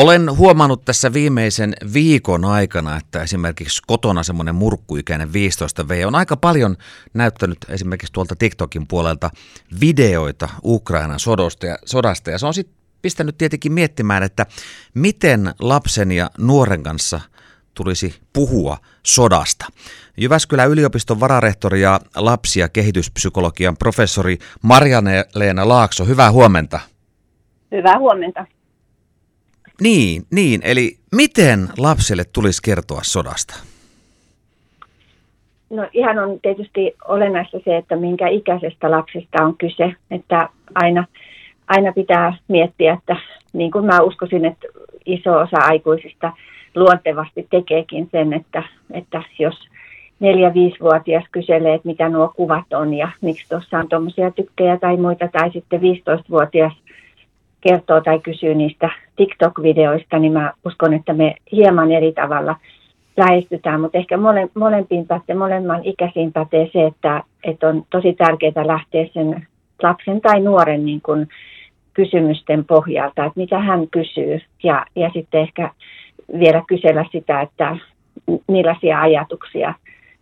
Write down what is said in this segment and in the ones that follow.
Olen huomannut tässä viimeisen viikon aikana, että esimerkiksi kotona semmoinen murkkuikäinen 15V on aika paljon näyttänyt esimerkiksi tuolta TikTokin puolelta videoita Ukrainan sodasta ja, sodasta. Ja se on sitten pistänyt tietenkin miettimään, että miten lapsen ja nuoren kanssa tulisi puhua sodasta. Jyväskylän yliopiston vararehtori ja lapsi- ja kehityspsykologian professori Marjane-Leena Laakso, hyvää huomenta. Hyvää huomenta. Niin, niin, eli miten lapselle tulisi kertoa sodasta? No ihan on tietysti olennaista se, että minkä ikäisestä lapsesta on kyse, että aina, aina pitää miettiä, että niin kuin mä uskoisin, että iso osa aikuisista luontevasti tekeekin sen, että, että jos neljä-viisivuotias kyselee, että mitä nuo kuvat on ja miksi tuossa on tuommoisia tykkejä tai muita, tai sitten 15-vuotias kertoo tai kysyy niistä TikTok-videoista, niin mä uskon, että me hieman eri tavalla lähestytään, mutta ehkä mole, molempiin pätee, molemman ikäisiin pätee se, että, että on tosi tärkeää lähteä sen lapsen tai nuoren niin kuin kysymysten pohjalta, että mitä hän kysyy. Ja, ja sitten ehkä vielä kysellä sitä, että millaisia ajatuksia,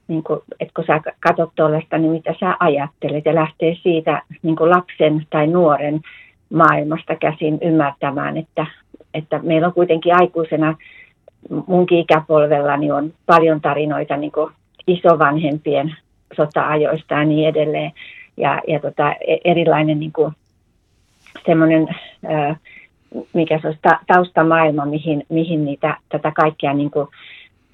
niin kuin, että kun sä katsot tuollaista, niin mitä sä ajattelet? Ja lähtee siitä niin kuin lapsen tai nuoren maailmasta käsin ymmärtämään, että, että meillä on kuitenkin aikuisena munkin ikäpolvellani on paljon tarinoita niin isovanhempien sota-ajoista ja niin edelleen. Ja, ja tota, e, erilainen niin kuin, semmoinen, ää, mikä se olisi ta, taustamaailma, mihin, mihin niitä, tätä kaikkea niin kuin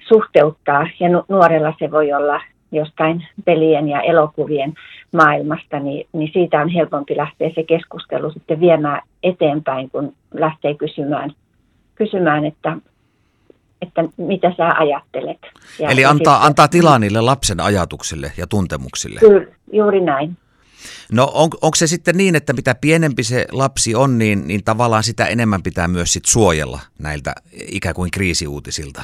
suhteuttaa. Ja nu, nuorella se voi olla jostain pelien ja elokuvien maailmasta, niin, niin siitä on helpompi lähteä se keskustelu sitten viemään eteenpäin, kun lähtee kysymään, kysymään että, että mitä sä ajattelet. Ja Eli antaa, sitten, antaa tilaa niille lapsen ajatuksille ja tuntemuksille. Kyllä, juuri näin. No on, onko se sitten niin, että mitä pienempi se lapsi on, niin, niin tavallaan sitä enemmän pitää myös sit suojella näiltä ikään kuin kriisiuutisilta?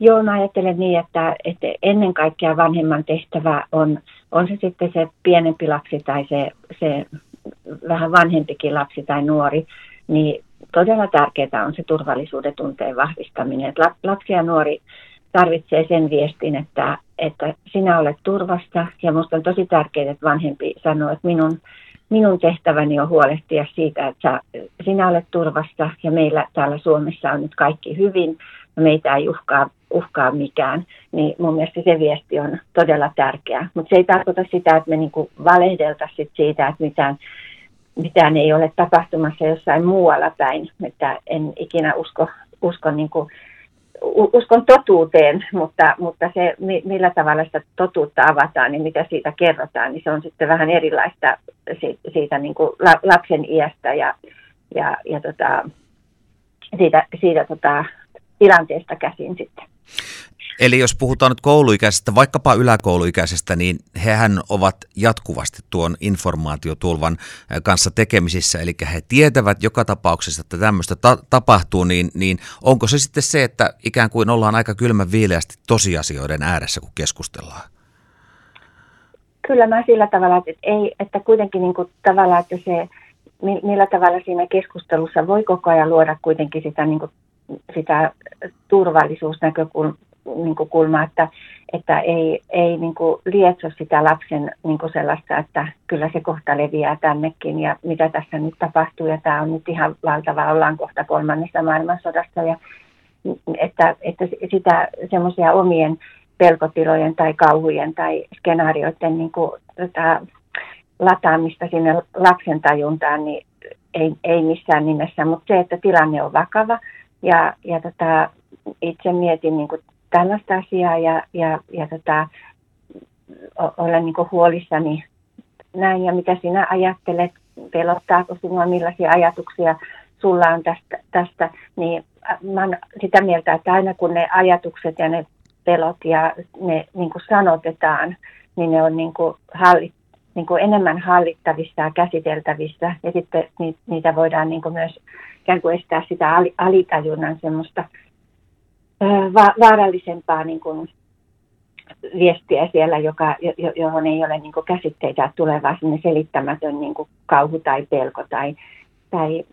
Joo, mä ajattelen niin, että, että ennen kaikkea vanhemman tehtävä on, on se sitten se pienempi lapsi tai se, se vähän vanhempikin lapsi tai nuori, niin todella tärkeää on se turvallisuuden tunteen vahvistaminen. Että lapsi ja nuori tarvitsee sen viestin, että, että sinä olet turvassa ja minusta on tosi tärkeää, että vanhempi sanoo, että minun, minun tehtäväni on huolehtia siitä, että sä, sinä olet turvassa ja meillä täällä Suomessa on nyt kaikki hyvin meitä ei uhkaa, uhkaa mikään, niin mun mielestä se viesti on todella tärkeä. Mutta se ei tarkoita sitä, että me niinku valehdeltaisiin siitä, että mitään, mitään ei ole tapahtumassa jossain muualla päin. Että en ikinä usko, usko niinku, uskon totuuteen, mutta, mutta se, millä tavalla sitä totuutta avataan, niin mitä siitä kerrotaan, niin se on sitten vähän erilaista siitä, siitä niin kuin lapsen iästä ja, ja, ja tota, siitä, siitä tota, tilanteesta käsin sitten. Eli jos puhutaan nyt kouluikäisestä, vaikkapa yläkouluikäisestä, niin hehän ovat jatkuvasti tuon informaatiotulvan kanssa tekemisissä, eli he tietävät joka tapauksessa, että tämmöistä ta- tapahtuu, niin, niin onko se sitten se, että ikään kuin ollaan aika kylmän viileästi tosiasioiden ääressä, kun keskustellaan? Kyllä mä sillä tavalla, että, ei, että kuitenkin niin kuin tavallaan, että se, millä tavalla siinä keskustelussa voi koko ajan luoda kuitenkin sitä niin kuin sitä turvallisuusnäkökulmaa, että, että ei, ei niin kuin lietso sitä lapsen niin kuin sellaista, että kyllä se kohta leviää tännekin ja mitä tässä nyt tapahtuu. Ja tämä on nyt ihan valtava, ollaan kohta kolmannessa maailmansodassa ja että, että sitä semmoisia omien pelkotilojen tai kauhujen tai skenaarioiden niin kuin, tota, lataamista sinne lapsen tajuntaan, niin ei, ei missään nimessä, mutta se, että tilanne on vakava – ja, ja tota, itse mietin niin kuin tällaista asiaa ja, ja, ja tota, olen niin huolissani näin. Ja mitä sinä ajattelet, pelottaako sinua, millaisia ajatuksia sulla on tästä, tästä niin mä olen sitä mieltä, että aina kun ne ajatukset ja ne pelot ja ne niin kuin sanotetaan, niin ne on niin kuin hallit, niin kuin enemmän hallittavissa ja käsiteltävissä. Ja sitten niitä voidaan niin kuin myös ikään kuin estää sitä alitajunnan semmoista va- vaarallisempaa niin kuin viestiä siellä, joka, johon ei ole niin kuin käsitteitä, tulee vaan sinne selittämätön niin kuin kauhu tai pelko tai, tai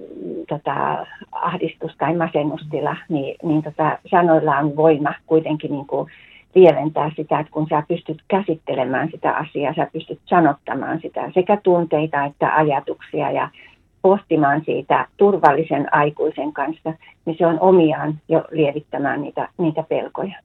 tota, ahdistus tai masennustila, niin, niin tota, sanoilla on voima kuitenkin niin kuin lieventää sitä, että kun sä pystyt käsittelemään sitä asiaa, sä pystyt sanottamaan sitä sekä tunteita että ajatuksia ja pohtimaan siitä turvallisen aikuisen kanssa, niin se on omiaan jo lievittämään niitä, niitä pelkoja.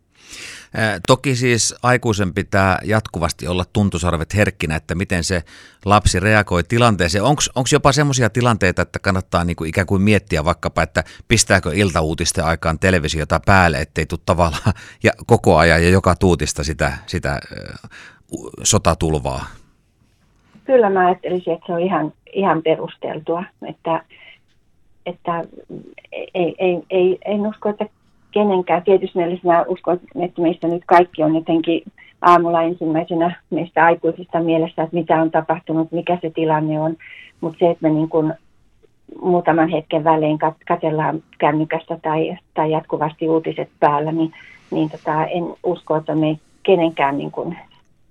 Toki siis aikuisen pitää jatkuvasti olla tuntusarvet herkkinä, että miten se lapsi reagoi tilanteeseen. Onko jopa semmoisia tilanteita, että kannattaa niinku ikään kuin miettiä vaikkapa, että pistääkö iltauutisten aikaan televisiota päälle, ettei tule tavallaan ja koko ajan ja joka tuutista sitä, sitä sotatulvaa? Kyllä mä ajattelisin, että se on ihan, ihan perusteltua, että, että ei, ei, ei, en usko, että kenenkään. Tietysti mielessä mä uskon, että meistä nyt kaikki on jotenkin aamulla ensimmäisenä meistä aikuisista mielessä, että mitä on tapahtunut, mikä se tilanne on. Mutta se, että me niin kun muutaman hetken välein katsellaan kännykästä tai, tai jatkuvasti uutiset päällä, niin, niin tota, en usko, että me kenenkään niin kun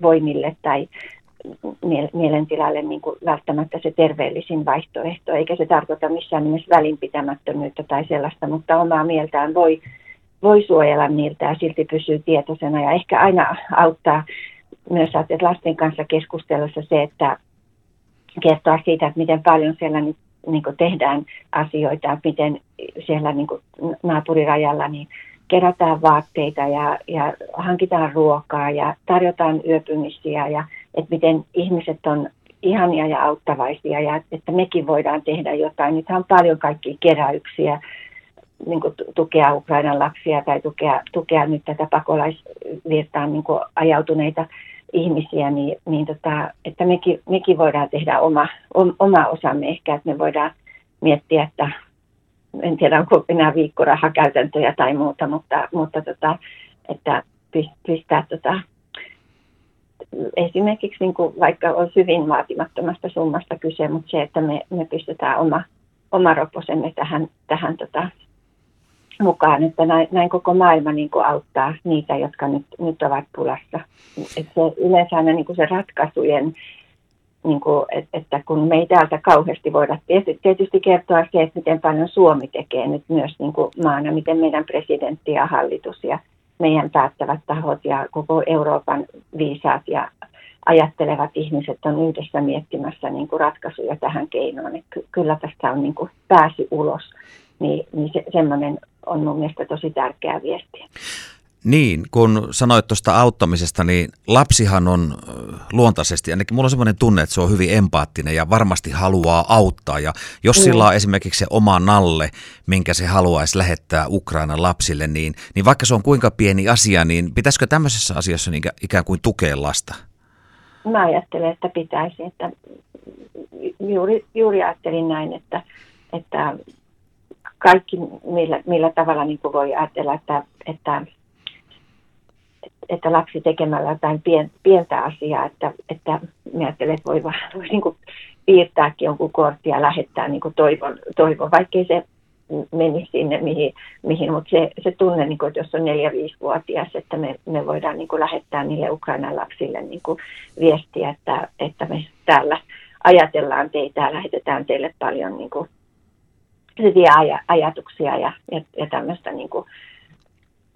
voimille tai mielentilalle niin kuin välttämättä se terveellisin vaihtoehto, eikä se tarkoita missään nimessä välinpitämättömyyttä tai sellaista, mutta omaa mieltään voi voi suojella niiltä ja silti pysyy tietoisena. Ja ehkä aina auttaa myös että lasten kanssa keskustelussa se, että kertoa siitä, että miten paljon siellä nyt niin tehdään asioita, miten siellä niin naapurirajalla niin kerätään vaatteita ja, ja hankitaan ruokaa ja tarjotaan yöpymisiä ja että miten ihmiset on ihania ja auttavaisia ja että mekin voidaan tehdä jotain. Nythän on paljon kaikkia keräyksiä niin kuin tukea Ukrainan lapsia tai tukea, tukea nyt tätä pakolaisvirtaan niin kuin ajautuneita ihmisiä, niin, niin tota, että mekin, mekin voidaan tehdä oma, oma osamme ehkä, että me voidaan miettiä, että en tiedä onko enää viikkorahakäytäntöjä tai muuta, mutta, mutta tota, että pistää tota, esimerkiksi niin kuin, vaikka on hyvin vaatimattomasta summasta kyse, mutta se, että me, me pystytään oma, oma roposemme tähän, tähän tota, mukaan, että näin, näin koko maailma niin kuin auttaa niitä, jotka nyt, nyt ovat pulassa. Et se yleensä aina niin kuin se ratkaisujen, niin kuin, et, että kun me ei täältä kauheasti voida tietysti, kertoa se, että miten paljon Suomi tekee nyt myös niin kuin maana, miten meidän presidentti ja hallitus ja meidän päättävät tahot ja koko Euroopan viisaat ja ajattelevat ihmiset on yhdessä miettimässä niin kuin ratkaisuja tähän keinoon. Että kyllä tästä on niin kuin pääsy ulos, niin, niin se, semmoinen on mun mielestä tosi tärkeä viesti. Niin, kun sanoit tuosta auttamisesta, niin lapsihan on luontaisesti, ainakin mulla on semmoinen tunne, että se on hyvin empaattinen ja varmasti haluaa auttaa. Ja jos mm. sillä on esimerkiksi se oma nalle, minkä se haluaisi lähettää Ukrainan lapsille, niin, niin vaikka se on kuinka pieni asia, niin pitäisikö tämmöisessä asiassa niin ikään kuin tukea lasta? Mä ajattelen, että pitäisi. Että juuri, juuri ajattelin näin, että, että kaikki, millä, millä tavalla niin voi ajatella, että, että, että lapsi tekemällä jotain pien, pientä asiaa, että, että ajattelen, että voi, voi niin kuin piirtääkin jonkun kortti ja lähettää niin kuin toivon, toivon, vaikkei se meni sinne, mihin, mihin. Mutta se, se tunne, niin kuin, että jos on 4-5-vuotias, että me, me voidaan niin kuin lähettää niille Ukrainan lapsille niin kuin viestiä, että, että me täällä ajatellaan teitä ja lähetetään teille paljon niin kuin hyviä aj- ajatuksia ja, ja, ja tämmöistä niin kuin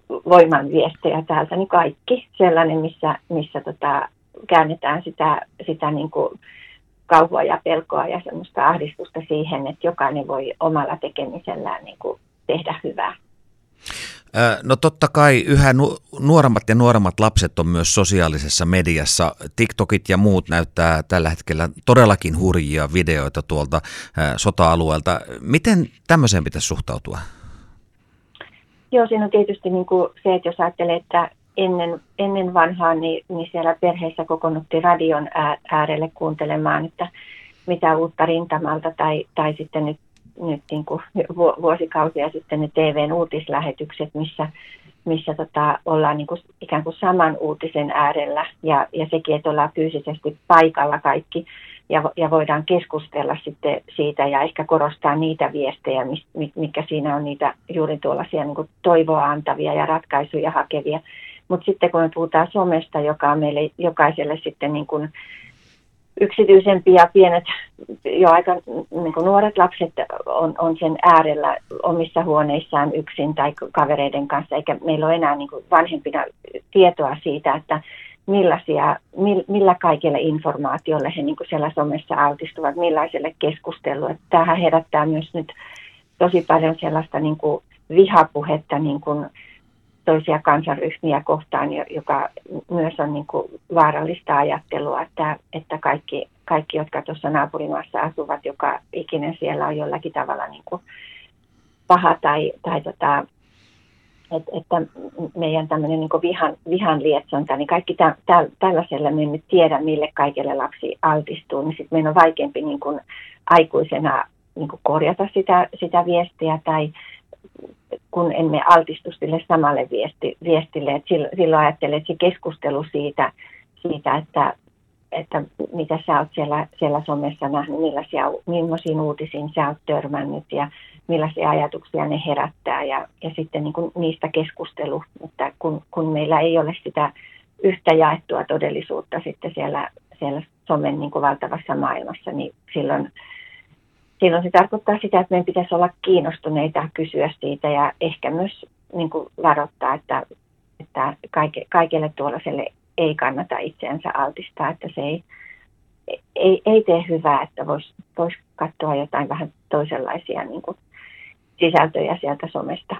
voimanviestejä täältä, niin kaikki sellainen, missä, missä tota, käännetään sitä, sitä niin kuin kauhua ja pelkoa ja semmoista ahdistusta siihen, että jokainen voi omalla tekemisellään niin kuin tehdä hyvää. No totta kai yhä nuoremmat ja nuoremmat lapset on myös sosiaalisessa mediassa. TikTokit ja muut näyttää tällä hetkellä todellakin hurjia videoita tuolta sota-alueelta. Miten tämmöiseen pitäisi suhtautua? Joo, siinä on tietysti niin kuin se, että jos ajattelee, että ennen, ennen vanhaa niin, niin siellä perheessä kokoonnuttiin radion äärelle kuuntelemaan, että mitä uutta rintamalta tai, tai sitten nyt nyt niin kuin vuosikausia sitten ne TVn uutislähetykset, missä, missä tota, ollaan niin kuin ikään kuin saman uutisen äärellä. Ja, ja sekin, että ollaan fyysisesti paikalla kaikki ja, ja voidaan keskustella sitten siitä ja ehkä korostaa niitä viestejä, mikä siinä on niitä juuri tuollaisia niin toivoa antavia ja ratkaisuja hakevia. Mutta sitten kun me puhutaan somesta, joka on meille jokaiselle sitten niin kuin yksityisempi ja pienet, jo aika niin kuin nuoret lapset on, on sen äärellä omissa huoneissaan yksin tai kavereiden kanssa, eikä meillä ole enää niin kuin vanhempina tietoa siitä, että millaisia, millä kaikille informaatiolle he niin siellä somessa altistuvat, millaiselle keskustelulle. Tämähän herättää myös nyt tosi paljon sellaista niin kuin vihapuhetta niin kuin toisia kansanryhmiä kohtaan, joka myös on niin kuin vaarallista ajattelua, että, että kaikki, kaikki, jotka tuossa naapurimaassa asuvat, joka ikinen siellä on jollakin tavalla niin kuin paha tai, tai tota, et, että meidän tämmöinen niin vihan, vihan lietsonta, niin kaikki tä, tä, tällaisella me emme tiedä, mille kaikille lapsi altistuu, niin sitten meidän on vaikeampi niin kuin aikuisena niin kuin korjata sitä, sitä viestiä tai kun emme altistu sille samalle viesti, viestille. Et silloin, silloin ajattelen, että se keskustelu siitä, siitä että, että mitä sä oot siellä, siellä somessa nähnyt, millaisia, millaisiin uutisiin sä oot törmännyt ja millaisia ajatuksia ne herättää ja, ja sitten niin kuin niistä keskustelu, että kun, kun meillä ei ole sitä yhtä jaettua todellisuutta sitten siellä, siellä somen niin kuin valtavassa maailmassa, niin silloin silloin se tarkoittaa sitä, että meidän pitäisi olla kiinnostuneita kysyä siitä ja ehkä myös niin kuin varoittaa, että, että kaike, kaikelle tuollaiselle ei kannata itseänsä altistaa, että se ei, ei, ei tee hyvää, että voisi vois katsoa jotain vähän toisenlaisia niin kuin sisältöjä sieltä somesta.